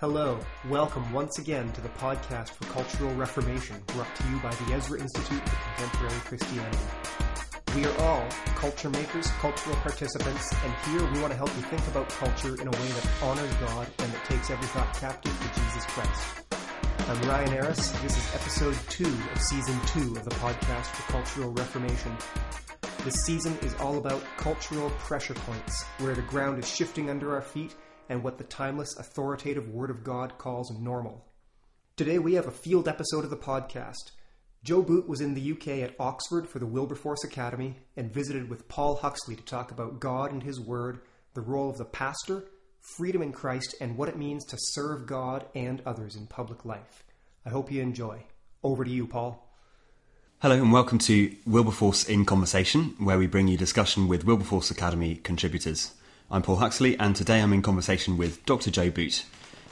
Hello, welcome once again to the podcast for Cultural Reformation brought to you by the Ezra Institute for Contemporary Christianity. We are all culture makers, cultural participants, and here we want to help you think about culture in a way that honors God and that takes every thought captive to Jesus Christ. I'm Ryan Harris. This is episode two of season two of the podcast for Cultural Reformation. This season is all about cultural pressure points, where the ground is shifting under our feet and what the timeless, authoritative Word of God calls normal. Today we have a field episode of the podcast. Joe Boot was in the UK at Oxford for the Wilberforce Academy and visited with Paul Huxley to talk about God and His Word, the role of the pastor, freedom in Christ, and what it means to serve God and others in public life. I hope you enjoy. Over to you, Paul. Hello and welcome to Wilberforce in Conversation, where we bring you discussion with Wilberforce Academy contributors. I'm Paul Huxley, and today I'm in conversation with Dr. Joe Boot.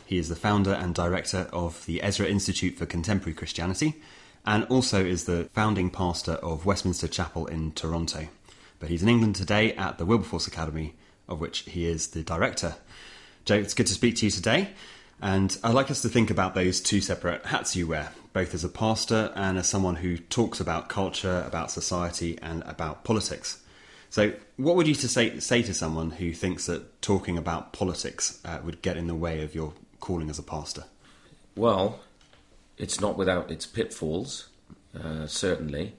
He is the founder and director of the Ezra Institute for Contemporary Christianity, and also is the founding pastor of Westminster Chapel in Toronto. But he's in England today at the Wilberforce Academy, of which he is the director. Joe, it's good to speak to you today, and I'd like us to think about those two separate hats you wear, both as a pastor and as someone who talks about culture, about society, and about politics. So, what would you to say say to someone who thinks that talking about politics uh, would get in the way of your calling as a pastor? Well, it's not without its pitfalls, uh, certainly,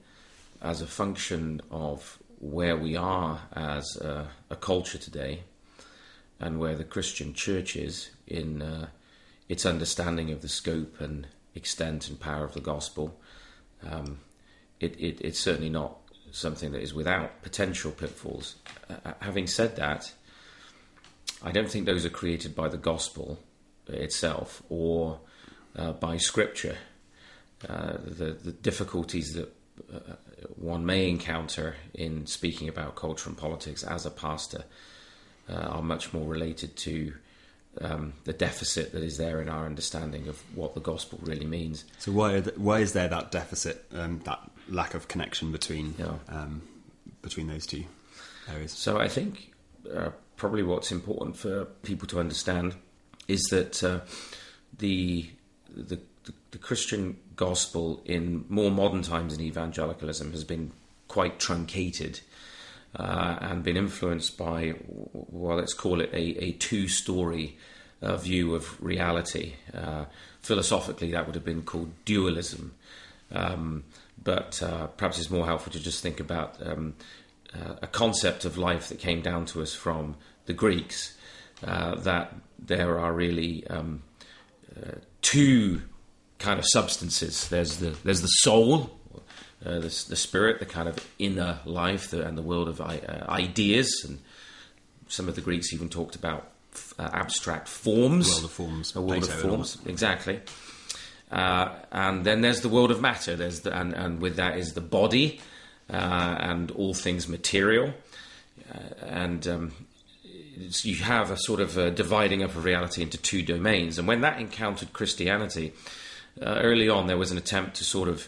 as a function of where we are as a, a, culture today and where the Christian church is in uh, its understanding of the scope and extent and power of the gospel. Um, it, it, it's certainly not something that is without potential pitfalls. Uh, having said that, I don't think those are created by the gospel itself or uh, by scripture. Uh, the, the, difficulties that uh, one may encounter in speaking about culture and politics as a pastor uh, are much more related to um, the deficit that is there in our understanding of what the gospel really means. So why the, why is there that deficit, um, that lack of connection between yeah. um, between those two areas? So I think uh, probably what's important for people to understand is that uh, the, the the Christian gospel in more modern times in evangelicalism has been quite truncated. Uh, and been influenced by, well, let's call it a, a two story uh, view of reality. Uh, philosophically, that would have been called dualism. Um, but uh, perhaps it's more helpful to just think about um, uh, a concept of life that came down to us from the Greeks. Uh, that there are really um, two kind of substances. There's the there's the soul, uh, the, the, spirit, the kind of inner life, the, and the world of uh, ideas. And some of the Greeks even talked about uh, abstract forms. A world of forms. A world Plato of forms, exactly. Uh, and then there's the world of matter. There's the, and, and with that is the body uh, and all things material. Uh, and um, you have a sort of a dividing up of reality into two domains. And when that encountered Christianity, early on there was an attempt to sort of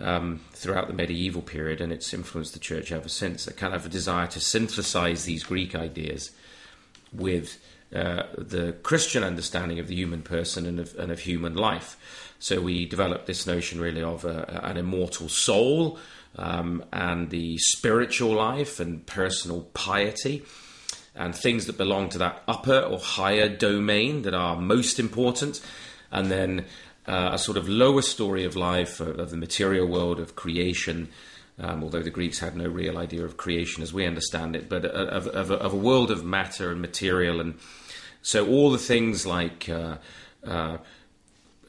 um, throughout the medieval period, and it's influenced the church ever since. A kind of a desire to synthesize these Greek ideas with uh, the Christian understanding of the human person and of, and of human life. So we developed this notion really of a, an immortal soul um, and the spiritual life and personal piety and things that belong to that upper or higher domain that are most important. And then uh, a sort of lower story of life, of, of the material world, of creation, um, although the Greeks had no real idea of creation as we understand it, but of, of, of, a world of matter and material. And so all the things like uh, uh,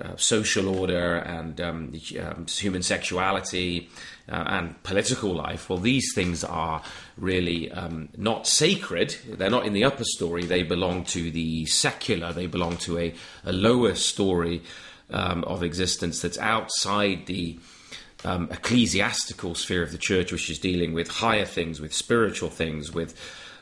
uh, social order and um, um, human sexuality uh, and political life, well, these things are really um, not sacred. They're not in the upper story. They belong to the secular. They belong to a, a lower story um, of existence that's outside the um, ecclesiastical sphere of the church, which is dealing with higher things, with spiritual things, with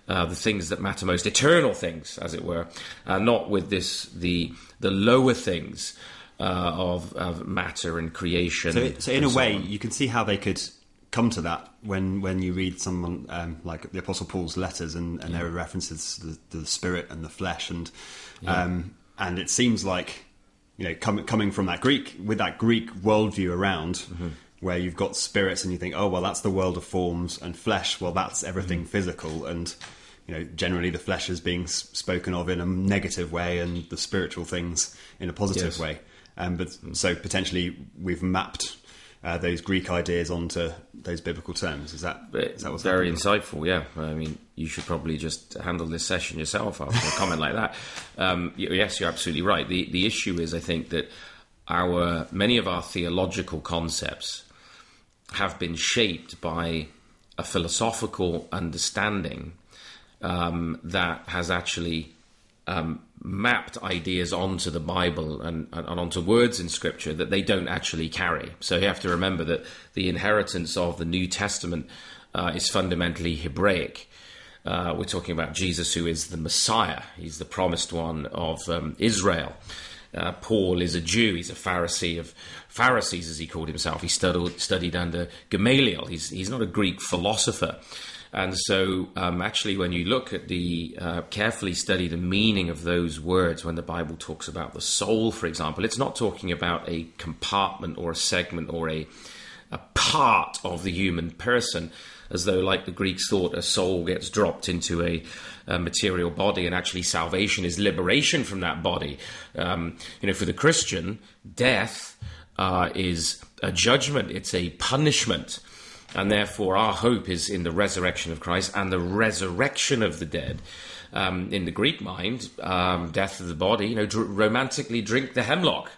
uh, the things that matter most, eternal things, as it were, uh, not with this the the lower things uh, of, of, matter and creation. So, so in a way, on. you can see how they could come to that when when you read someone um, like the Apostle Paul's letters and, and yeah. there are references to the, the, spirit and the flesh and. Yeah. Um, and it seems like you know com- coming from that Greek with that Greek worldview around. Mm-hmm. Where you've got spirits and you think, oh well, that's the world of forms and flesh. Well, that's everything Mm-hmm. physical, and you know, generally the flesh is being spoken of in a negative way, and the spiritual things in a positive Yes. way. Um, but so potentially we've mapped uh, those Greek ideas onto those biblical terms. Is that is that what's very happening? insightful. Yeah, I mean, you should probably just handle this session yourself after a comment like that. Um, yes, you're absolutely right. the The issue is, I think that our many of our theological concepts have been shaped by a philosophical understanding um, that has actually um, mapped ideas onto the Bible and, and, onto words in Scripture that they don't actually carry. So you have to remember that the inheritance of the New Testament uh, is fundamentally Hebraic. Uh, we're talking about Jesus, who is the Messiah. He's the promised one of um, Israel. Uh, Paul is a Jew. He's a Pharisee of Pharisees, as he called himself. He studied, studied under Gamaliel. He's, he's not a Greek philosopher. And so, um, actually, when you look at the uh, carefully study the meaning of those words, when the Bible talks about the soul, for example, it's not talking about a compartment or a segment or a a part of the human person, as though, like the Greeks thought, a soul gets dropped into a, a material body, and actually salvation is liberation from that body. Um, you know, for the Christian, death uh, is a judgment; it's a punishment. And therefore, our hope is in the resurrection of Christ and the resurrection of the dead. Um, in the Greek mind, um, death of the body, you know, dr- romantically drink the hemlock,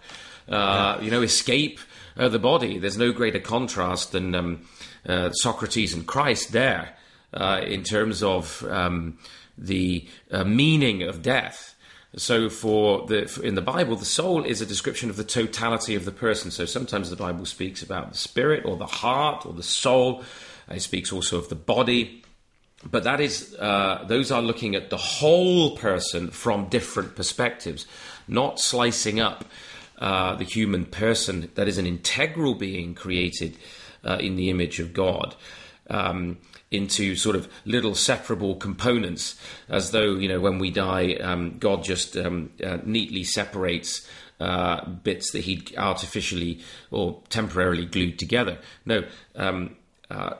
uh, you know, escape uh, the body. There's no greater contrast than um, uh, Socrates and Christ there uh, in terms of um, the uh, meaning of death. So, for the for in the Bible, the soul is a description of the totality of the person. So, sometimes the Bible speaks about the spirit or the heart or the soul. It speaks also of the body, but that is uh, those are looking at the whole person from different perspectives, not slicing up uh, the human person that is an integral being created uh, in the image of God. Um, into sort of little separable components, as though you know when we die, um, God just um, uh, neatly separates uh, bits that He'd artificially or temporarily glued together. No, um, uh,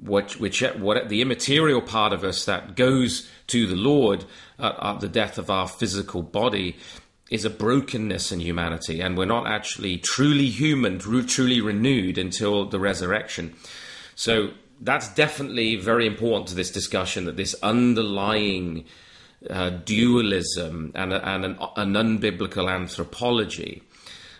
what, which what the immaterial part of us that goes to the Lord at, at the death of our physical body is a brokenness in humanity, and we're not actually truly human, truly renewed until the resurrection. So that's definitely very important to this discussion that this underlying uh, dualism and, and an, an unbiblical anthropology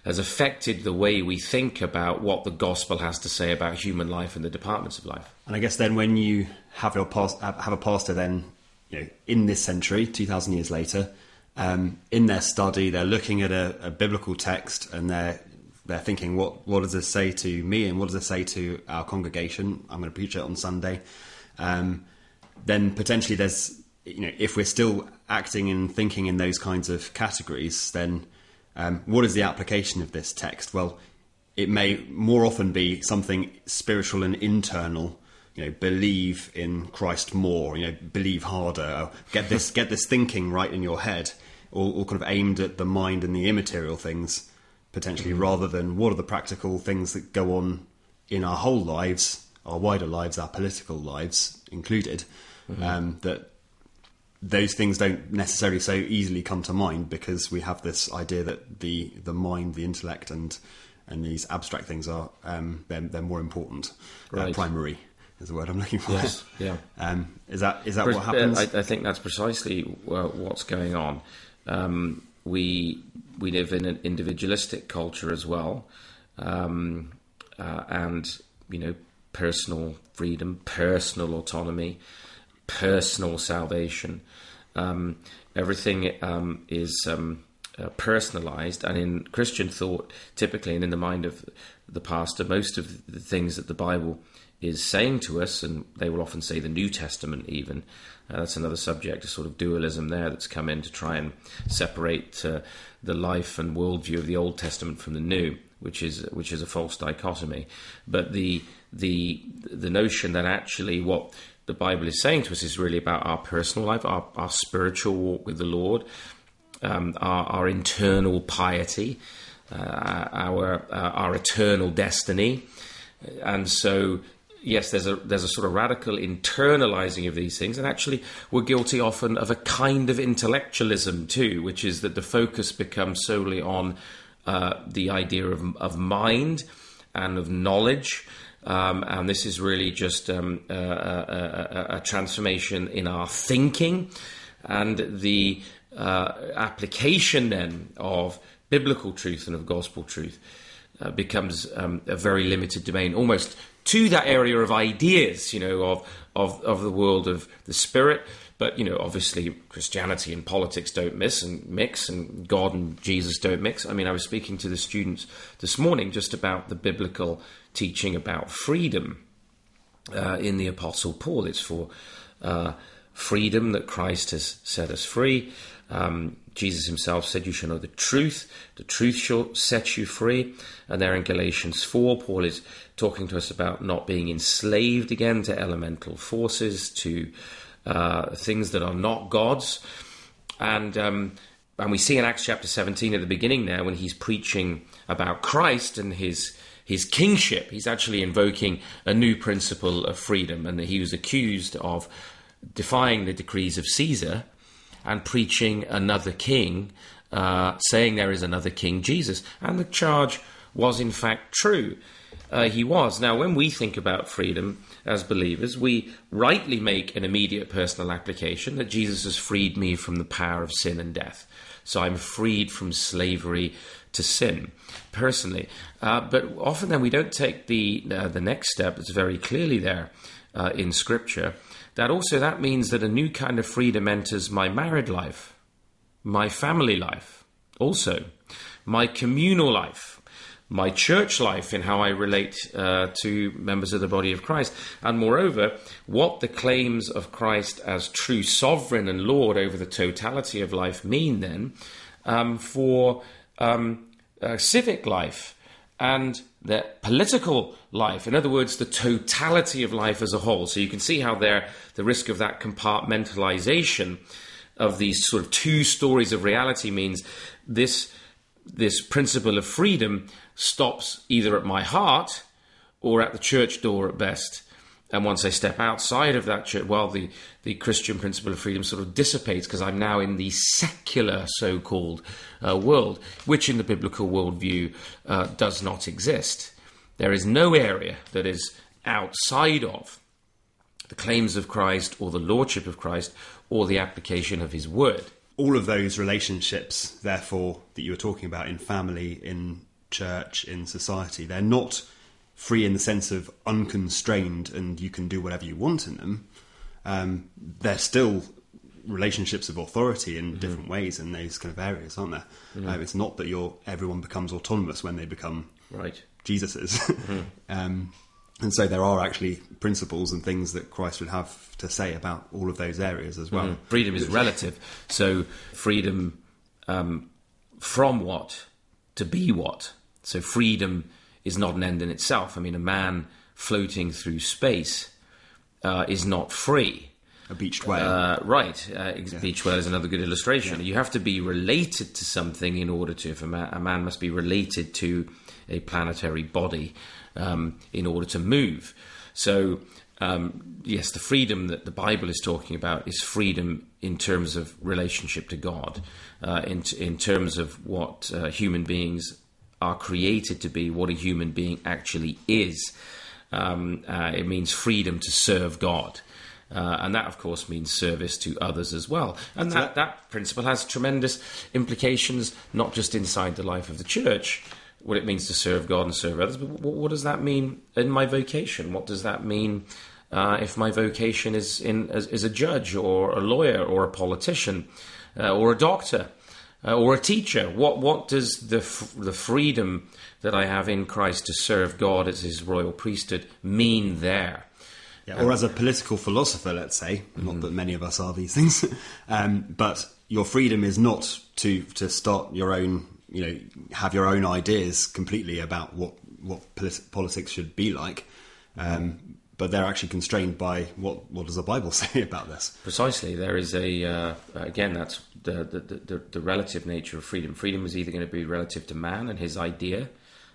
has affected the way we think about what the gospel has to say about human life and the departments of life. And I guess then when you have your past, have a pastor then, you know, in this century, two thousand years later, um, in their study, they're looking at a, a biblical text and they're they're thinking, what what does this say to me and what does this say to our congregation? I'm going to preach it on Sunday. Um, then potentially there's, you know, if we're still acting and thinking in those kinds of categories, then um, what is the application of this text? Well, it may more often be something spiritual and internal. You know, believe in Christ more. You know, believe harder. Get this, get this thinking right in your head, all, all kind of aimed at the mind and the immaterial things, potentially, rather than what are the practical things that go on in our whole lives, our wider lives, our political lives included. Um, that those things don't necessarily so easily come to mind because we have this idea that the the mind, the intellect, and and these abstract things are um, they're, they're more important. Uh, primary is the word I'm looking for. Yes, yeah. Um, is that is that Pres- what happens? I, I think that's precisely uh, what's going on. Um, we we live in an individualistic culture as well, um, uh, and you know, personal freedom, personal autonomy, personal salvation. Um, everything um, is um, uh, personalized, and in Christian thought, typically, and in the mind of the pastor, most of the things that the Bible is saying to us, and they will often say the New Testament, even. Uh, that's another subject, a sort of dualism there that's come in to try and separate uh, the life and worldview of the Old Testament from the New, which is which is a false dichotomy. But the the the notion that actually what the Bible is saying to us is really about our personal life, our, our spiritual walk with the Lord, um, our, our, internal piety, uh, our uh, our eternal destiny, and so yes, there's a there's a sort of radical internalizing of these things, and actually we're guilty often of a kind of intellectualism too, which is that the focus becomes solely on uh, the idea of of mind and of knowledge. Um, and this is really just um, a, a, a, transformation in our thinking and the uh, application then of biblical truth and of gospel truth uh, becomes um, a very limited domain, almost to that area of ideas, you know, of, of, of the world of the spirit. But, you know, obviously Christianity and politics don't miss and mix, and God and Jesus don't mix. I mean, I was speaking to the students this morning just about the biblical teaching about freedom uh, in the Apostle Paul. It's for uh, freedom that Christ has set us free. Um, Jesus himself said, You shall know the truth, the truth shall set you free. And there in Galatians 4, Paul is talking to us about not being enslaved again to elemental forces, to uh, things that are not God's. And, um, and we see in Acts chapter 17 at the beginning there, when he's preaching about Christ and his his kingship. He's actually invoking a new principle of freedom, and that he was accused of defying the decrees of Caesar and preaching another king, uh, saying there is another king, Jesus. And the charge was in fact true. Uh, he was. Now, when we think about freedom as believers, we rightly make an immediate personal application that Jesus has freed me from the power of sin and death. So I'm freed from slavery to sin personally. Uh, but often then we don't take the, uh, the next step that's very clearly there uh, in Scripture, that also that means that a new kind of freedom enters my married life, my family life, also my communal life, my church life in how I relate uh, to members of the body of Christ. And moreover, what the claims of Christ as true sovereign and Lord over the totality of life mean then um, for um, uh, civic life and the political life. In other words, the totality of life as a whole. So you can see how there the risk of that compartmentalization of these sort of two stories of reality means this this principle of freedom stops either at my heart or at the church door at best. And once I step outside of that church, well, the, the Christian principle of freedom sort of dissipates because I'm now in the secular so called uh, world, which in the biblical worldview uh, does not exist. There is no area that is outside of the claims of Christ or the lordship of Christ or the application of his word. All of those relationships, therefore, that you were talking about in family, in church, in society, they're not free in the sense of unconstrained and you can do whatever you want in them. Um, they're still relationships of authority in mm-hmm. different ways in those kind of areas, aren't there? Mm-hmm. Uh, it's not that you everyone becomes autonomous when they become right Jesus's. Mm-hmm. um, and so there are actually principles and things that Christ would have to say about all of those areas as well. Mm-hmm. Freedom is relative. So freedom um, from what to be what. So freedom is not an end in itself. I mean, a man floating through space uh, is not free. A beached whale. Uh, right. Uh, yeah. Beached whale is another good illustration. Yeah. You have to be related to something in order to, if a man, a man must be related to a planetary body um, in order to move. So, um, yes, the freedom that the Bible is talking about is freedom in terms of relationship to God, uh, in, in terms of what uh, human beings are created to be, what a human being actually is. Um, uh, it means freedom to serve God. Uh, and that, of course, means service to others as well. And that, that principle has tremendous implications, not just inside the life of the church, what it means to serve God and serve others, but what, what does that mean in my vocation? What does that mean uh, if my vocation is in as, as, a judge or a lawyer or a politician uh, or a doctor uh, or a teacher? What what does the f- the freedom that I have in Christ to serve God as His royal priesthood mean there? Yeah, or as a political philosopher, let's say, mm-hmm. not that many of us are these things, um, but your freedom is not to to start your own you know have your own ideas completely about what what polit- politics should be like, um, but they're actually constrained by what what does the Bible say about this? Precisely, there is a uh, again that's the, the the, the relative nature of freedom. Freedom is either going to be relative to man and his idea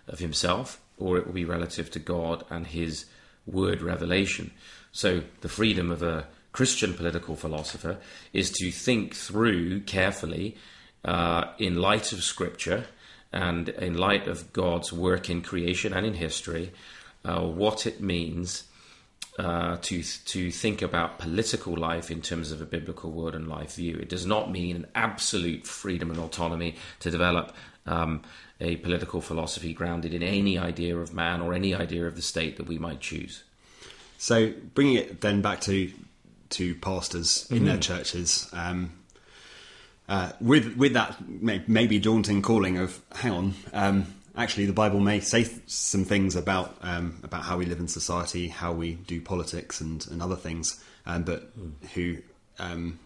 of himself, or it will be relative to God and His word revelation. So the freedom of a Christian political philosopher is to think through carefully, uh, in light of Scripture and in light of God's work in creation and in history, uh, what it means uh, to to think about political life in terms of a biblical world and life view. It does not mean an absolute freedom and autonomy to develop um, a political philosophy grounded in any idea of man or any idea of the state that we might choose. So, bringing it then back to to pastors in mm-hmm. their churches, um, uh, with with that may, maybe daunting calling of, hang on, um, actually the Bible may say th- some things about um, about how we live in society, how we do politics, and, and other things, um, but mm. who um,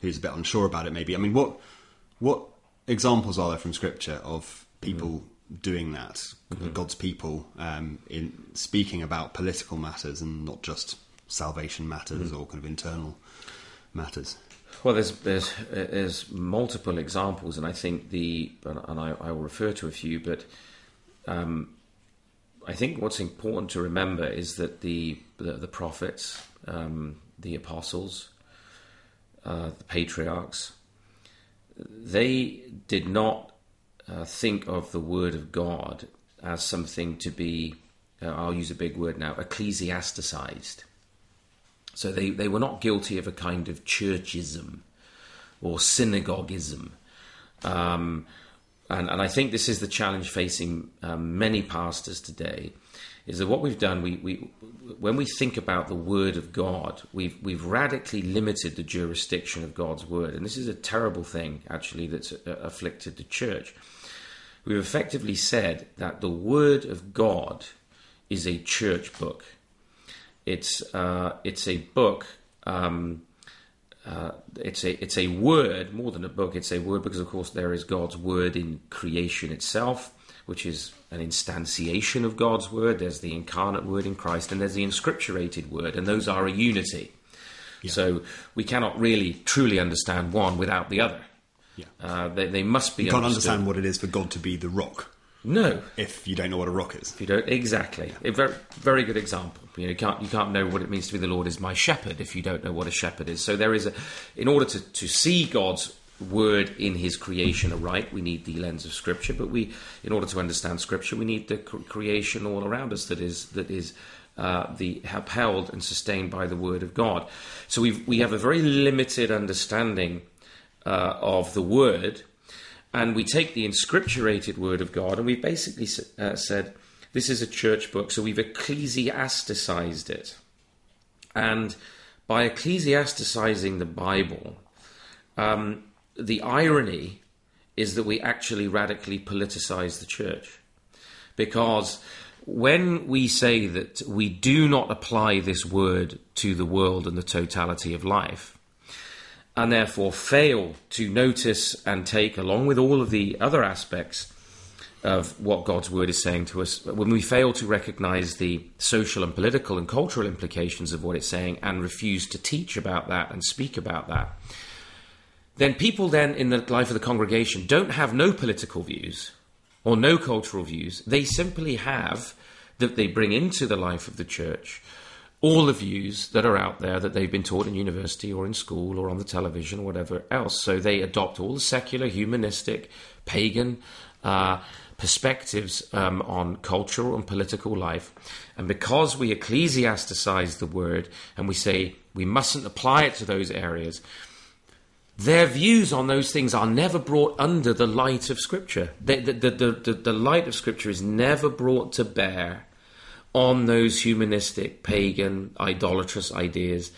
who's a bit unsure about it, maybe. I mean, what what examples are there from Scripture of people mm. doing that, mm-hmm. God's people, um, in speaking about political matters and not just salvation matters mm. or kind of internal matters? Well, there's there's there's multiple examples, and I think the and I, I will refer to a few, but um, I think what's important to remember is that the the, the prophets, um, the apostles, uh, the patriarchs, they did not uh, think of the word of God as something to be, uh, I'll use a big word now, ecclesiasticized. So they, they were not guilty of a kind of churchism or synagoguism. Um, and, and I think this is the challenge facing um, many pastors today, is that what we've done, we, we, when we think about the Word of God, we've, we've radically limited the jurisdiction of God's Word. And this is a terrible thing, actually, that's uh, afflicted the church. We've effectively said that the Word of God is a church book. It's, uh, it's a book um, uh, it's a it's a word more than a book. It's a word because, of course, there is God's word in creation itself, which is an instantiation of God's word. There's the incarnate word in Christ, and there's the inscripturated word, and those are a unity. Yeah. So we cannot really truly understand one without the other. Yeah. Uh, they, they, must be. You can't understood. understand what it is for God to be the rock. No, if you don't know what a rock is. If you don't, exactly. A very, very good example. You, know, you can't you can't know what it means to be the Lord is my shepherd if you don't know what a shepherd is. So there is a, in order to to see God's word in His creation aright, we need the lens of Scripture. But we, in order to understand Scripture, we need the creation all around us that is that is. Uh, the upheld and sustained by the word of God. So we we have a very limited understanding uh, of the word, and we take the inscripturated word of God and we've basically uh, said, this is a church book, so we've ecclesiasticized it. And by ecclesiasticizing the Bible, um, the irony is that we actually radically politicize the church. Because when we say that we do not apply this word to the world and the totality of life, and therefore fail to notice and take, along with all of the other aspects of what God's word is saying to us, when we fail to recognize the social and political and cultural implications of what it's saying and refuse to teach about that and speak about that, then people then in the life of the congregation don't have no political views or no cultural views. They simply have that they bring into the life of the church all the views that are out there that they've been taught in university or in school or on the television or whatever else. So they adopt all the secular, humanistic, pagan uh, perspectives um, on cultural and political life. And because we ecclesiasticize the word and we say we mustn't apply it to those areas, their views on those things are never brought under the light of Scripture. The, the, the, the, the light of Scripture is never brought to bear on those humanistic, pagan, idolatrous ideas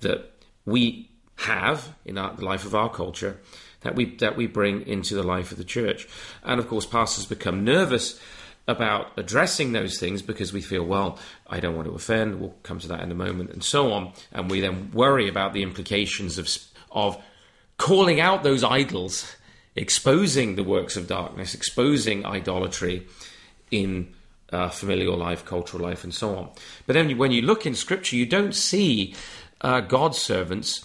that we have in our, the life of our culture that we that we bring into the life of the church. And of course, pastors become nervous about addressing those things because we feel, well, I don't want to offend. We'll come to that in a moment, and so on. And we then worry about the implications of of calling out those idols, exposing the works of darkness, exposing idolatry in uh, familial life, cultural life, and so on. But then when you look in Scripture, you don't see uh, God's servants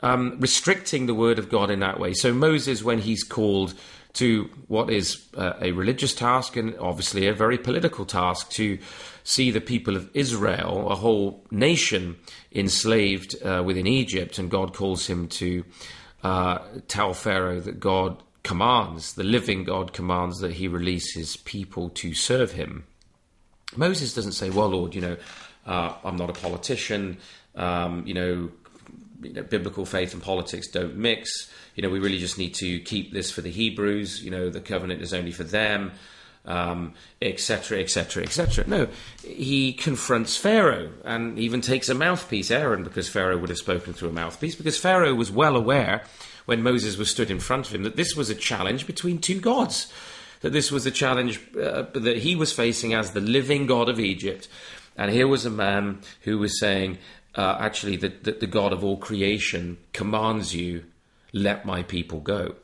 um, restricting the word of God in that way. So Moses, when he's called to what is uh, a religious task and obviously a very political task to see the people of Israel, a whole nation, enslaved uh, within Egypt, and God calls him to uh, tell Pharaoh that God commands, the living God commands that he release his people to serve him. Moses doesn't say, Well, Lord, you know, uh, I'm not a politician, um, you know, you know, biblical faith and politics don't mix. You know, we really just need to keep this for the Hebrews. You know, the covenant is only for them, etc., etc., etc. No, he confronts Pharaoh and even takes a mouthpiece, Aaron, because Pharaoh would have spoken through a mouthpiece, because Pharaoh was well aware when Moses was stood in front of him that this was a challenge between two gods. That this was a challenge uh, that he was facing as the living God of Egypt. And here was a man who was saying, uh, actually that, that the God of all creation commands you, let my people go.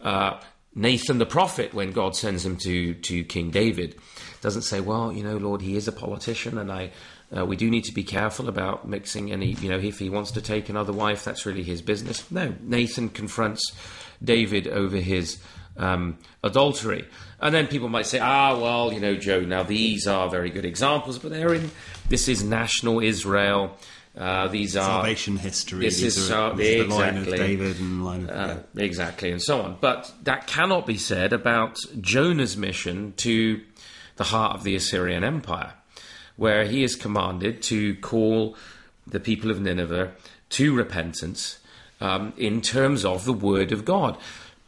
Uh, Nathan the prophet, when God sends him to, to King David, doesn't say, well, you know, Lord, he is a politician and I, uh, we do need to be careful about mixing any, you know, if he wants to take another wife, that's really his business. No, Nathan confronts David over his um, adultery. And then people might say, ah, well, you know, Joe, now these are very good examples, but they're in, this is national Israel. Uh, these are salvation history. This these is, are, uh, this is exactly. the line of David and line of Uh, yeah. exactly, and so on. But that cannot be said about Jonah's mission to the heart of the Assyrian Empire, where he is commanded to call the people of Nineveh to repentance um, in terms of the word of God.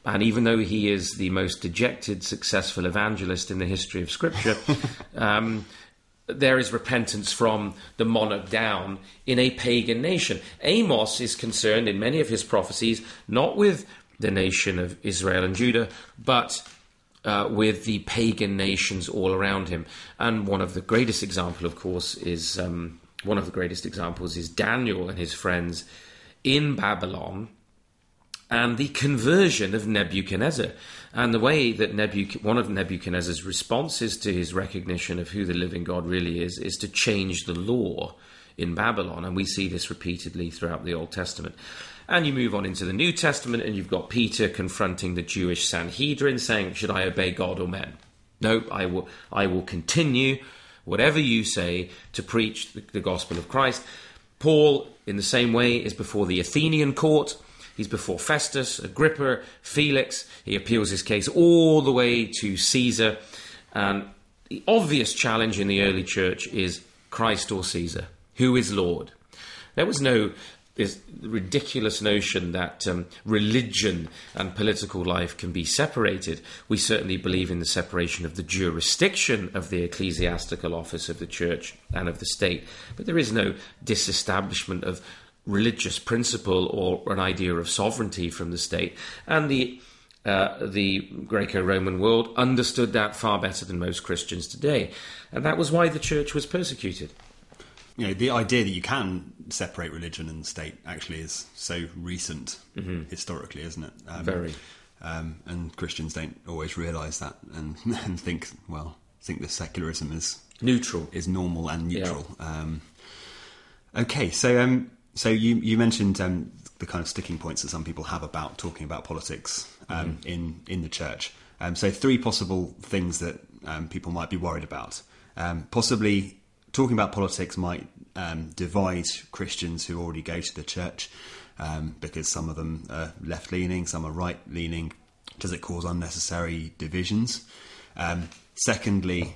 And even though he is the most dejected, successful evangelist in the history of Scripture, um, there is repentance from the monarch down in a pagan nation. Amos is concerned in many of his prophecies not with the nation of Israel and Judah, but uh, with the pagan nations all around him. And one of the greatest example, of course, is um, one of the greatest examples is Daniel and his friends in Babylon and the conversion of Nebuchadnezzar. And the way that Nebuch- one of Nebuchadnezzar's responses to his recognition of who the living God really is, is to change the law in Babylon. And we see this repeatedly throughout the Old Testament. And you move on into the New Testament, and you've got Peter confronting the Jewish Sanhedrin, saying, Should I obey God or men? No, I will, I will continue, whatever you say, to preach the, the gospel of Christ. Paul, in the same way, is before the Athenian court. He's before Festus, Agrippa, Felix. He appeals his case all the way to Caesar. And the obvious challenge in the early church is Christ or Caesar? Who is Lord? There was no this ridiculous notion that um, religion and political life can be separated. We certainly believe in the separation of the jurisdiction of the ecclesiastical office of the church and of the state, but there is no disestablishment of religious principle or an idea of sovereignty from the state. And the uh, the Greco-Roman world understood that far better than most Christians today, and that was why the church was persecuted. You know, the idea that you can separate religion and state actually is so recent historically, isn't it? Um, Very. Um, and Christians don't always realise that and, and think, well, think that secularism is Neutral. is normal and neutral. Um, okay, so um, so you you mentioned um, the kind of sticking points that some people have about talking about politics um, in in the church. Um, so three possible things that um, people might be worried about. Um, possibly talking about politics might um, divide Christians who already go to the church um, because some of them are left leaning, some are right leaning. Does it cause unnecessary divisions? Um, secondly,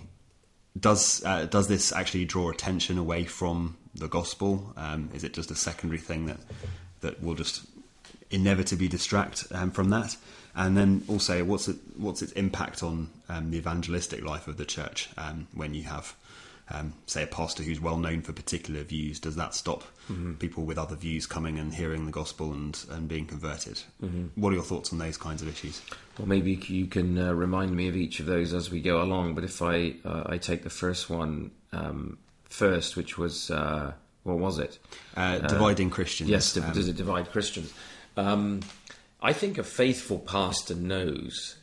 does uh, does this actually draw attention away from the gospel? Um, is it just a secondary thing that that will just inevitably distract um, from that? And then also, what's it, what's its impact on um, the evangelistic life of the church um, when you have, um, say, a pastor who's well known for particular views? Does that stop people with other views coming and hearing the gospel and, and being converted? What are your thoughts on those kinds of issues? Well, maybe you can uh, remind me of each of those as we go along. But if I uh, I take the first one um, first, which was uh, what was it? Uh, dividing Christians. Yes, um, does it divide Christians? Um, I think a faithful pastor knows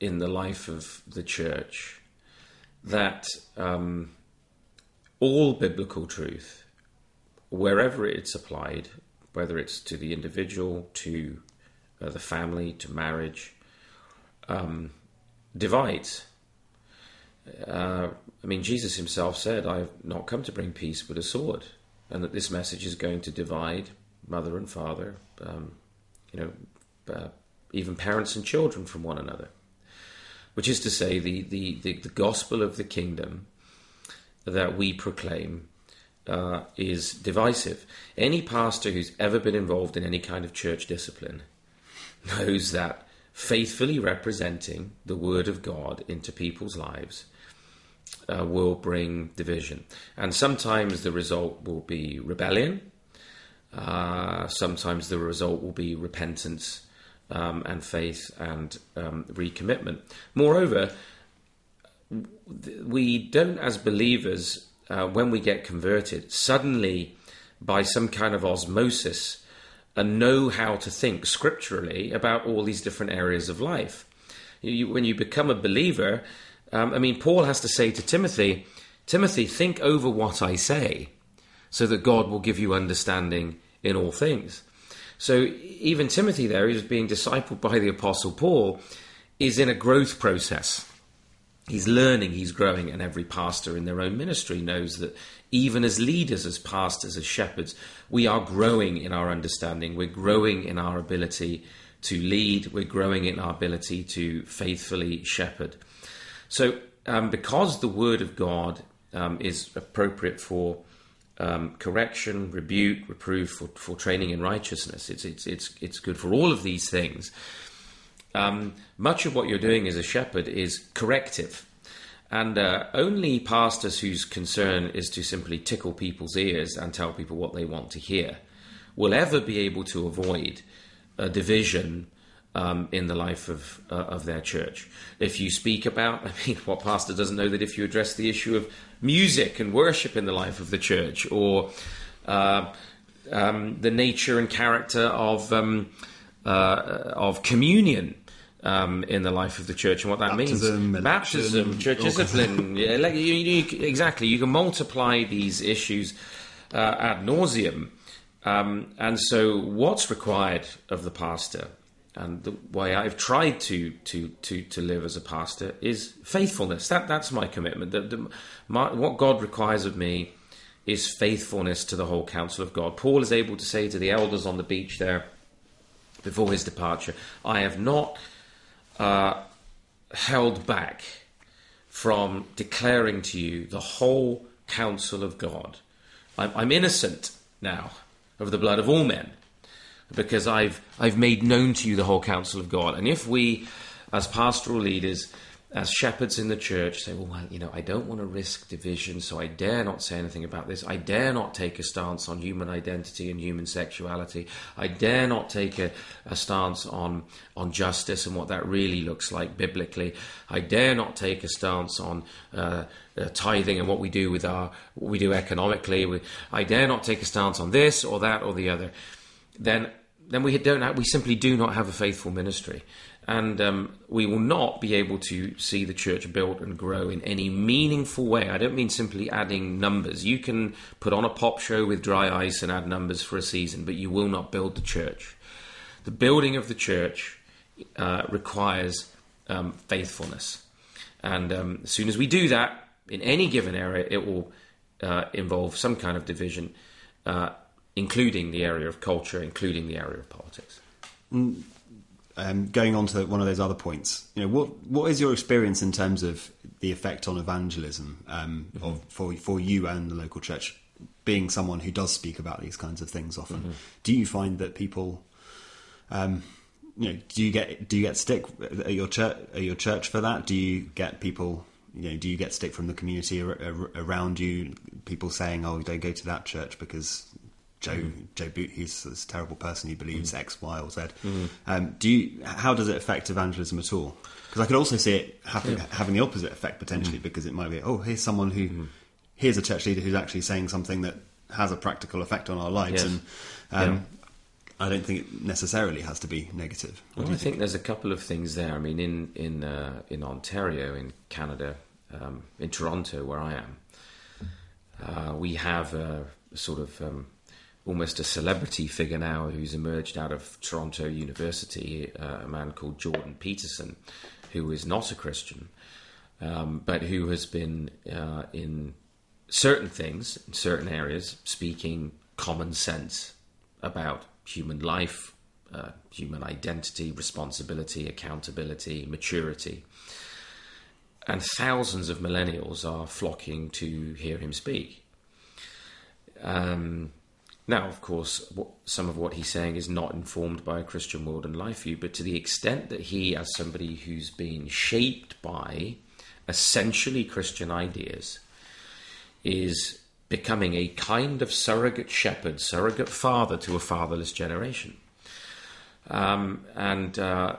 in the life of the church that um, all biblical truth, wherever it's applied, whether it's to the individual, to uh, the family, to marriage, um, divides. Uh, I mean, Jesus himself said, I have not come to bring peace but a sword, and that this message is going to divide mother and father, um, you know, uh, even parents and children from one another. Which is to say, the, the, the, the gospel of the kingdom that we proclaim uh, is divisive. Any pastor who's ever been involved in any kind of church discipline knows that faithfully representing the Word of God into people's lives uh, will bring division. And sometimes the result will be rebellion, uh, sometimes the result will be repentance um, and faith and um, recommitment. Moreover, we don't, as believers, uh, when we get converted, suddenly by some kind of osmosis, uh, know how to think scripturally about all these different areas of life. You, when you become a believer, um, I mean, Paul has to say to Timothy, Timothy, think over what I say, so that God will give you understanding in all things. So even Timothy, there, who's being discipled by the Apostle Paul, is in a growth process. He's learning, he's growing, and every pastor in their own ministry knows that even as leaders, as pastors, as shepherds, we are growing in our understanding, we're growing in our ability to lead, we're growing in our ability to faithfully shepherd. So, um, because the Word of God um, is appropriate for um, correction, rebuke, reproof, for, for training in righteousness. It's, it's, it's, it's good for all of these things. Um, much of what you're doing as a shepherd is corrective. And uh, only pastors whose concern is to simply tickle people's ears and tell people what they want to hear will ever be able to avoid a division um, in the life of uh, of their church. If you speak about, I mean, what pastor doesn't know that if you address the issue of music and worship in the life of the church, or uh, um, the nature and character of um, uh, of communion. Um, in the life of the church and what that Baptism, means, baptism, church discipline, yeah, like you, you, exactly. You can multiply these issues uh, ad nauseum, um, and so what's required of the pastor and the way I've tried to to to to live as a pastor is faithfulness. That that's my commitment. My, what God requires of me is faithfulness to the whole counsel of God. Paul is able to say to the elders on the beach there before his departure, "I have not uh, held back from declaring to you the whole counsel of God. I'm, I'm innocent now of the blood of all men." Because I've I've made known to you the whole counsel of God. And if we, as pastoral leaders, as shepherds in the church, say, well, well, you know, I don't want to risk division, so I dare not say anything about this. I dare not take a stance on human identity and human sexuality. I dare not take a, a stance on on justice and what that really looks like biblically. I dare not take a stance on uh, uh, tithing and what we do with our what we do economically. I dare not take a stance on this or that or the other. Then then we don't have, we simply do not have a faithful ministry, and um, we will not be able to see the church built and grow in any meaningful way. I don't mean simply adding numbers. You can put on a pop show with dry ice and add numbers for a season, but you will not build the church. The building of the church uh, requires um, faithfulness, and um, as soon as we do that in any given area, it will uh, involve some kind of division. Uh, including the area of culture, including the area of politics. Mm, um, going on to one of those other points, you know, what what is your experience in terms of the effect on evangelism um, mm-hmm. of, for for you and the local church? Being someone who does speak about these kinds of things often, mm-hmm. do you find that people, um, you know, do you get do you get stick at your church at your church for that? Do you get people you know, do you get stick from the community around you? People saying, "Oh, don't go to that church because Joe mm. Joe Boot, he's this terrible person who believes mm. X, Y, or Z. Mm. Um, do you? How does it affect evangelism at all? Because I could also see it having, yeah. having the opposite effect potentially, mm. because it might be, oh, here's someone who, mm. here's a church leader who's actually saying something that has a practical effect on our lives, yes. and um, yeah. I don't think it necessarily has to be negative. Well, I think? think? there's a couple of things there. I mean, in in uh, in Ontario, in Canada, um, in Toronto, where I am. Uh, we have a, a sort of um, almost a celebrity figure now who's emerged out of Toronto University, uh, a man called Jordan Peterson, who is not a Christian, um, but who has been uh, in certain things, in certain areas, speaking common sense about human life, uh, human identity, responsibility, accountability, maturity. And thousands of millennials are flocking to hear him speak. Um, now, of course, some of what he's saying is not informed by a Christian world and life view, but to the extent that he, as somebody who's been shaped by essentially Christian ideas, is becoming a kind of surrogate shepherd, surrogate father to a fatherless generation. Um, and uh,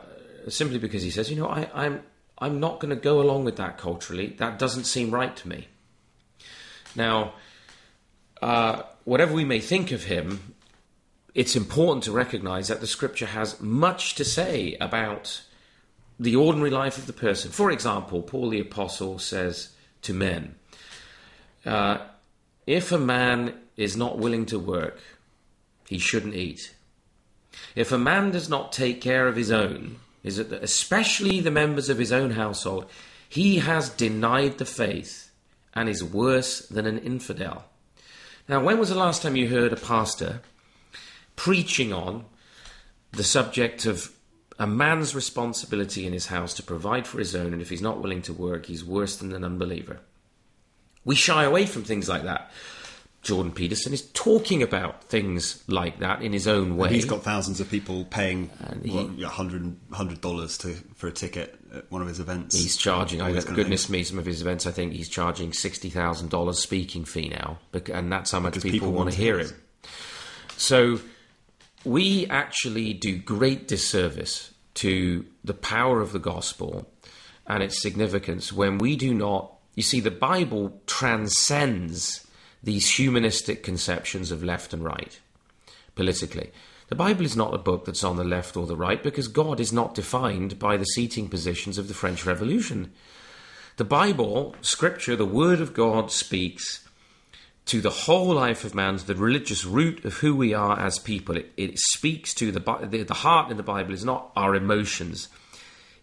simply because he says, you know, I, I'm, I'm not going to go along with that culturally. That doesn't seem right to me. Now, uh, whatever we may think of him, it's important to recognize that the scripture has much to say about the ordinary life of the person. For example, Paul the Apostle says to men, uh, if a man is not willing to work, he shouldn't eat. If a man does not take care of his own, is it especially the members of his own household, he has denied the faith and is worse than an infidel. Now, when was the last time you heard a pastor preaching on the subject of a man's responsibility in his house to provide for his own, and if he's not willing to work, he's worse than an unbeliever? We shy away from things like that. Jordan Peterson is talking about things like that in his own way. And he's got thousands of people paying he, hundred dollars to for a ticket at one of his events. He's charging. I, goodness me, some of his events. I think he's charging sixty thousand dollars speaking fee now, and that's how much people, people, want to hear him. So we actually do great disservice to the power of the gospel and its significance when we do not. You see, the Bible transcends these humanistic conceptions of left and right politically. The Bible is not a book that's on the left or the right because God is not defined by the seating positions of the French Revolution. The Bible, Scripture, the Word of God speaks to the whole life of man, to the religious root of who we are as people. It, it speaks to the, the the heart in the Bible is not our emotions.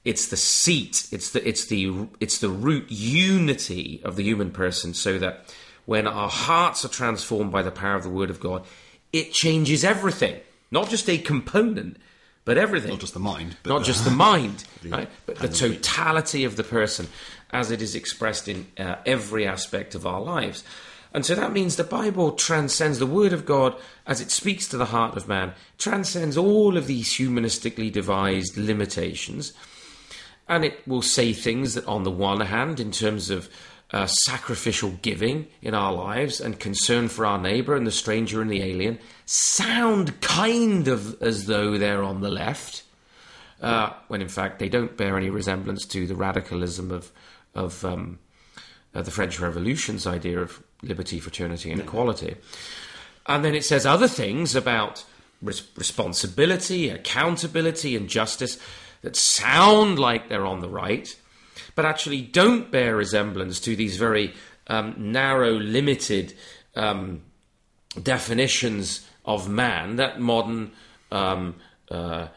It's the seat. It's the it's the it's the root unity of the human person, so that when our hearts are transformed by the power of the Word of God, it changes everything. Not just a component, but everything. Not just the mind. But Not just the mind, the right? But the totality of the person as it is expressed in uh, every aspect of our lives. And so that means the Bible transcends the Word of God as it speaks to the heart of man, transcends all of these humanistically devised limitations. And it will say things that, on the one hand, in terms of uh, sacrificial giving in our lives and concern for our neighbour and the stranger and the alien sound kind of as though they're on the left, uh, when in fact they don't bear any resemblance to the radicalism of of um, uh, the French Revolution's idea of liberty, fraternity, and equality. And then it says other things about res- responsibility, accountability, and justice that sound like they're on the right but actually don't bear resemblance to these very um, narrow, limited um, definitions of man that modern um, uh, uh,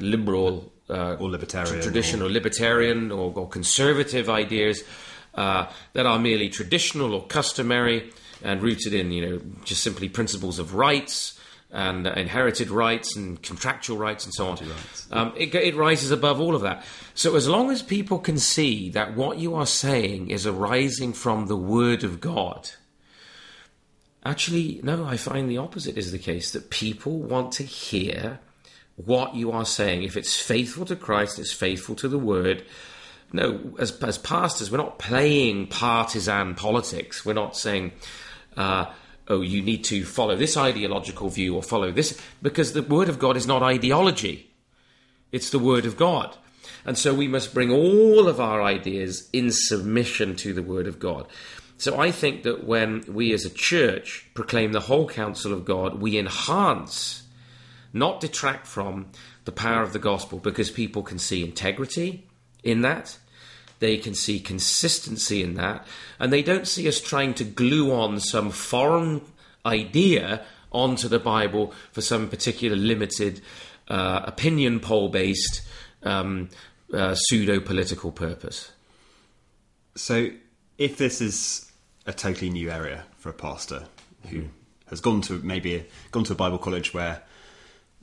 liberal uh, or libertarian, traditional or... libertarian or, or, conservative ideas uh, that are merely traditional or customary and rooted in, you know, just simply principles of rights and uh, inherited rights and contractual rights and so on. Um, it, it, rises above all of that. So as long as people can see that what you are saying is arising from the Word of God, actually, no, I find the opposite is the case. That people want to hear what you are saying. If it's faithful to Christ, it's faithful to the Word. No, as, as pastors, we're not playing partisan politics. We're not saying. Uh, oh, you need to follow this ideological view or follow this, because the Word of God is not ideology. It's the Word of God. And so we must bring all of our ideas in submission to the Word of God. So I think that when we as a church proclaim the whole counsel of God, we enhance, not detract from, the power of the gospel because people can see integrity in that. They can see consistency in that, and they don't see us trying to glue on some foreign idea onto the Bible for some particular limited uh, opinion poll based um, uh, pseudo political purpose. So, if this is a totally new area for a pastor who has gone to maybe a, gone to a Bible college where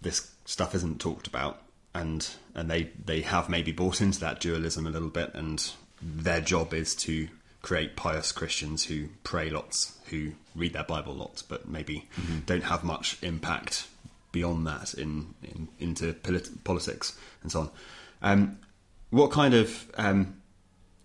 this stuff isn't talked about, and and they they have maybe bought into that dualism a little bit, and their job is to create pious Christians who pray lots, who read their Bible lots, but maybe don't have much impact beyond that in, in into polit- politics and so on. Um, what kind of um,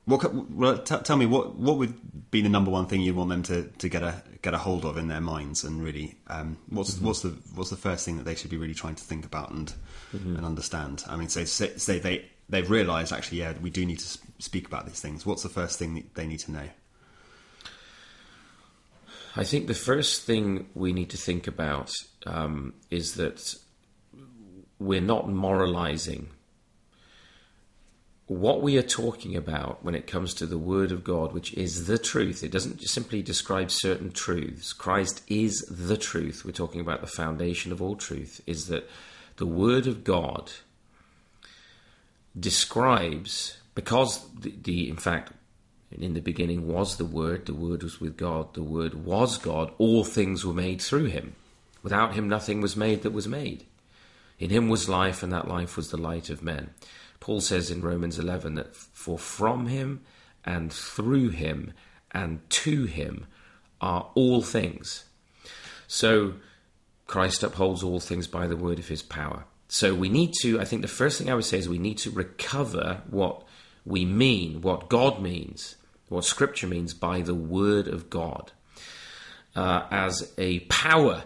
what well, t- tell me what what would be the number one thing you want them to, to get a get a hold of in their minds and really um, what's what's the what's the first thing that they should be really trying to think about and and understand? I mean, say say, say they they've realised actually yeah we do need to speak about these things. What's the first thing that they need to know? I think the first thing we need to think about um, is that we're not moralizing. What we are talking about when it comes to the Word of God, which is the truth, it doesn't simply describe certain truths. Christ is the truth. We're talking about the foundation of all truth, is that the Word of God describes, because the, the in fact, in the beginning was the Word, the Word was with God, the Word was God, all things were made through him. Without him, nothing was made that was made. In him was life, and that life was the light of men. Paul says in Romans 11 that for from him and through him and to him are all things. So Christ upholds all things by the word of his power. So we need to, I think the first thing I would say is we need to recover what we mean, what God means, what Scripture means by the word of God uh, as a power,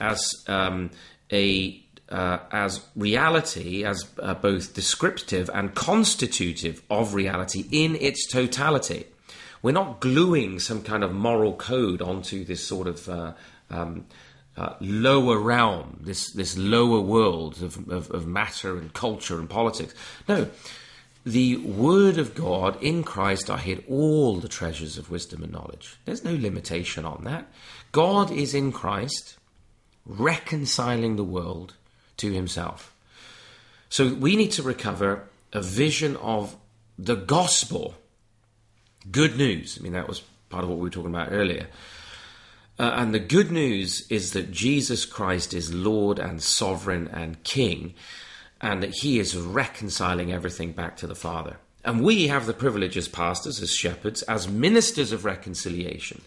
as um, a uh, as reality, as uh, both descriptive and constitutive of reality in its totality. We're not gluing some kind of moral code onto this sort of uh, um, uh, lower realm, this this lower world of, of, of matter and culture and politics. No, the Word of God in Christ are hid all the treasures of wisdom and knowledge. There's no limitation on that. God is in Christ, reconciling the world to Himself. So we need to recover a vision of the gospel, good news. I mean, that was part of what we were talking about earlier. Uh, and the good news is that Jesus Christ is Lord and sovereign and King, and that He is reconciling everything back to the Father. And we have the privilege as pastors, as shepherds, as ministers of reconciliation,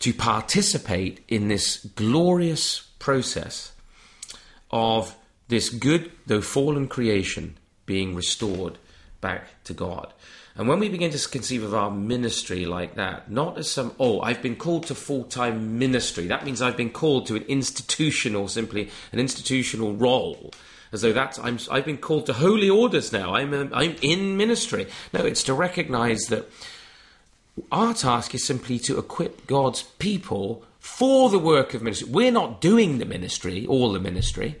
to participate in this glorious process of this good, though fallen creation being restored back to God. And when we begin to conceive of our ministry like that, not as some, oh, I've been called to full time ministry, that means I've been called to an institutional, simply an institutional role, as though that's, I'm, I've been called to holy orders now, I'm, um, I'm in ministry. No, it's to recognize that our task is simply to equip God's people for the work of ministry. We're not doing the ministry, all the ministry.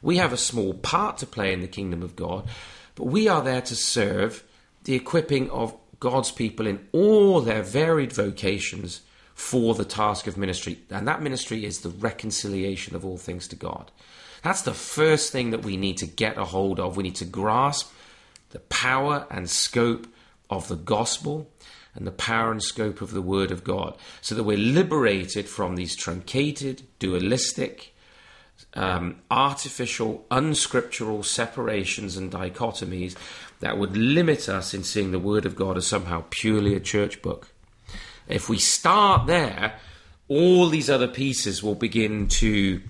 We have a small part to play in the kingdom of God, but we are there to serve the equipping of God's people in all their varied vocations for the task of ministry. And that ministry is the reconciliation of all things to God. That's the first thing that we need to get a hold of. We need to grasp the power and scope of the gospel and the power and scope of the Word of God so that we're liberated from these truncated, dualistic, um, artificial, unscriptural separations and dichotomies that would limit us in seeing the Word of God as somehow purely a church book. If we start there, all these other pieces will begin to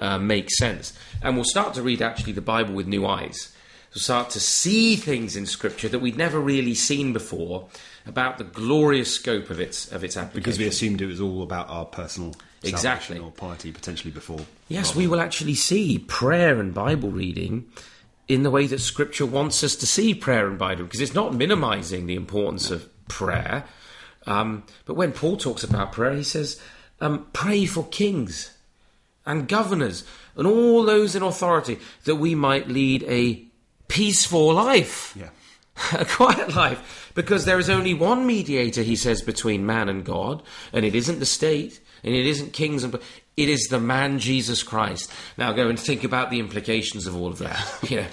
uh, make sense. And we'll start to read actually the Bible with new eyes. We'll start to see things in Scripture that we'd never really seen before about the glorious scope of its of its application. Because we assumed it was all about our personal Exactly. or piety potentially before. Yes, we will actually see prayer and Bible reading in the way that Scripture wants us to see prayer and Bible, because it's not minimizing the importance of prayer. Um, but when Paul talks about prayer, he says, um, pray for kings and governors and all those in authority that we might lead a peaceful life. Yeah. a quiet life because there is only one mediator, he says, between man and God, and it isn't the state, and it isn't kings and it is the man Jesus Christ. Now go and think about the implications of all of that. you know.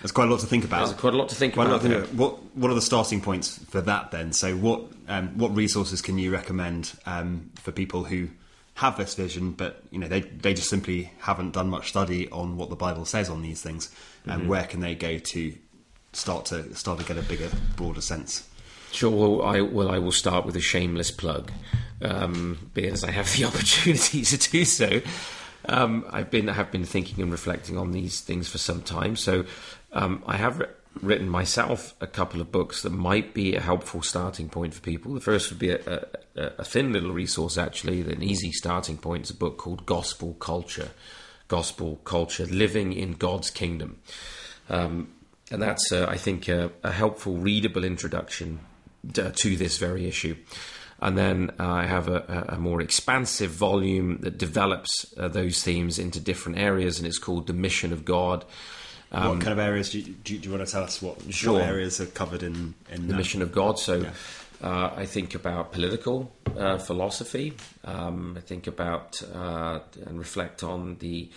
There's quite a lot to think about. There's quite a lot to think Quite about. to think about. What What are the starting points for that then? So, what um, what resources can you recommend um, for people who have this vision, but you know they they just simply haven't done much study on what the Bible says on these things, and Mm-hmm. where can they go to start to start to get a bigger, broader sense? Sure. Well, I well I will start with a shameless plug um, because I have the opportunity to do so. Um, I've been have been thinking and reflecting on these things for some time. So um, I have written myself a couple of books that might be a helpful starting point for people. The first would be a, a, a thin little resource, actually, an easy starting point. It's a book called Gospel Culture. Gospel Culture: Living in God's Kingdom. Um, and that's, uh, I think, a, a helpful, readable introduction to, to this very issue. And then uh, I have a, a a more expansive volume that develops uh, those themes into different areas, and it's called The Mission of God. What kind of areas do you, do you, do you want to tell us? What, Um, Sure. what areas are covered in in the that? mission of God. So Yeah. uh, I think about political uh, philosophy. Um, I think about uh, and reflect on the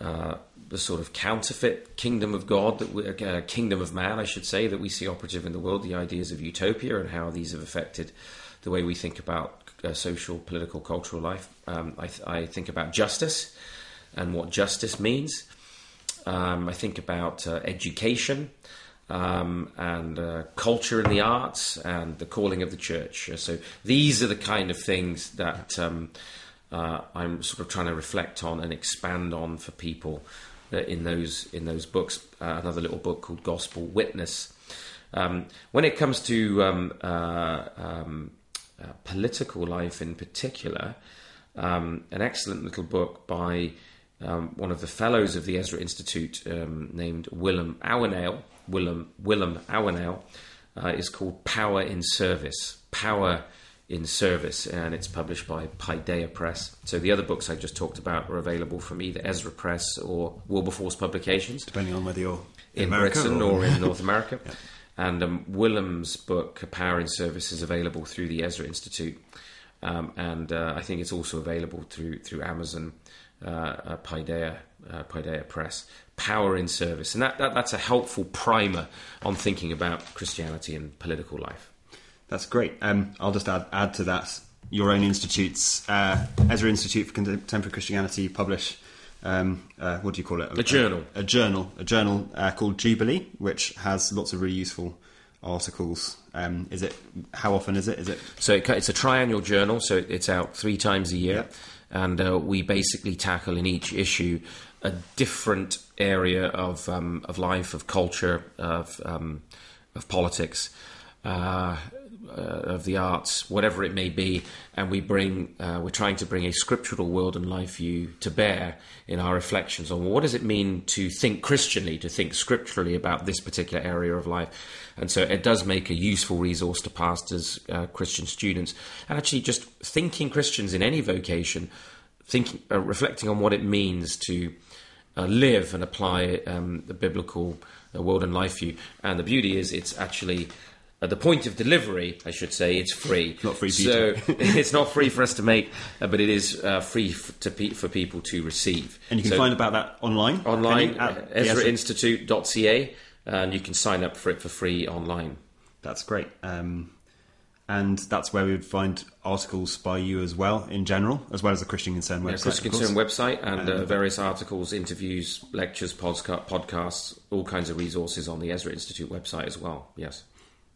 uh, the sort of counterfeit kingdom of God that we, uh, kingdom of man, I should say, that we see operative in the world. The ideas of utopia and how these have affected the way we think about uh, social, political, cultural life. Um, I, th- I think about justice and what justice means. Um, I think about uh, education um, and uh, culture and the arts and the calling of the church. Uh, So these are the kind of things that um, uh, I'm sort of trying to reflect on and expand on for people uh, in those in those books. Uh, another little book called Gospel Witness. Um, when it comes to um, um, political life in particular, an excellent little book by um, one of the fellows of the Ezra Institute um, named Willem Ouweneel. Willem, Willem Ouweneel uh, is called Power in Service. Power in Service, and it's published by Paideia Press. So the other books I just talked about are available from either Ezra Press or Wilberforce Publications depending on whether you're in America Britain or, or, in North America. And um, Willem's book, Power in Service, is available through the Ezra Institute. Um, and uh, I think it's also available through through Amazon, uh, uh, Paideia, uh, Paideia Press. Power in Service. And that, that, that's a helpful primer on thinking about Christianity and political life. That's great. Um, I'll just add, add to that your own institutes, uh, Ezra Institute for Contemporary Christianity, publish um, uh, what do you call it? A journal. A, journal. A journal uh, called Jubilee, which has lots of really useful articles. Um, is it? How often is it? Is it? So it, it's a triannual journal, so it, it's out three times a year, and uh, we basically tackle in each issue a different area of um, of life, of culture, of um, of politics. Uh, uh, of the arts, whatever it may be, and we bring uh, we're trying to bring a scriptural world and life view to bear in our reflections on what does it mean to think Christianly, to think scripturally about this particular area of life, and so it does make a useful resource to pastors, uh, Christian students, and actually just thinking Christians in any vocation, thinking uh, reflecting on what it means to uh, live and apply um, the biblical uh, world and life view. And the beauty is, it's actually at the point of delivery, I should say, it's free. Not free so it's not free for us to make, uh, but it is uh, free f- to pe- for people to receive. And you can So find about that online. online at At EzraInstitute.ca, and you can sign up for it for free online. That's great. Um, and that's where we would find articles by you as well, in general, as well as the Christian Concern website. Yeah, Christian. Concern website and uh, various articles, interviews, lectures, podca- podcasts, all kinds of resources on the Ezra Institute website as well. Yes.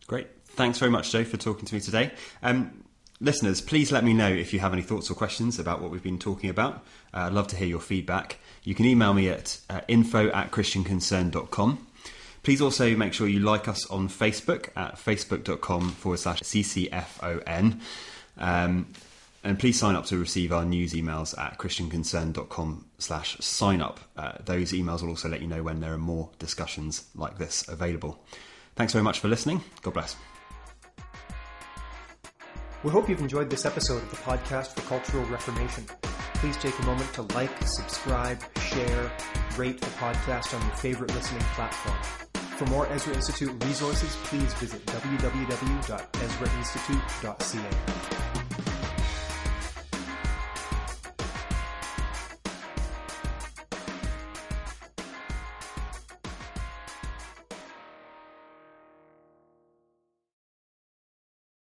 Great. Thanks very much, Joe, for talking to me today. Um, listeners, please let me know if you have any thoughts or questions about what we've been talking about. Uh, I'd love to hear your feedback. You can email me at uh, info at christianconcern.com. Please also make sure you like us on Facebook at facebook.com forward slash CCFON. Um, and please sign up to receive our news emails at christianconcern.com slash sign up. Uh, those emails will also let you know when there are more discussions like this available. Thanks very much for listening. God bless. We hope you've enjoyed this episode of the podcast for Cultural Reformation. Please take a moment to like, subscribe, share, rate the podcast on your favorite listening platform. For more Ezra Institute resources, please visit www.ezrainstitute.ca.